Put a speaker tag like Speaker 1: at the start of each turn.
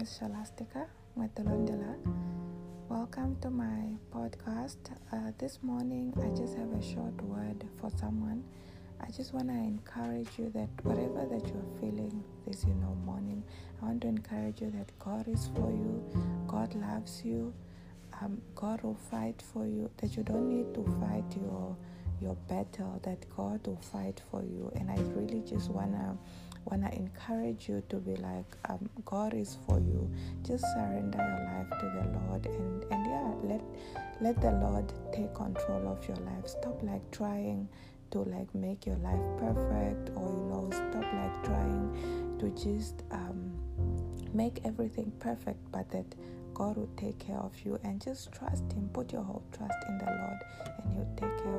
Speaker 1: is Shalastika Mwetolondela. Welcome to my podcast. Uh, this morning, I just have a short word for someone. I just want to encourage you that whatever that you're feeling this, you know, morning, I want to encourage you that God is for you. God loves you. Um, God will fight for you. That you don't need to fight your your battle. That God will fight for you. And I really just wanna wanna encourage you to be like um, God is for you. Just surrender your life to the Lord and and yeah, let let the Lord take control of your life. Stop like trying to like make your life perfect or you know stop like trying to just um, make everything perfect but that God will take care of you and just trust him put your whole trust in the Lord and he'll take care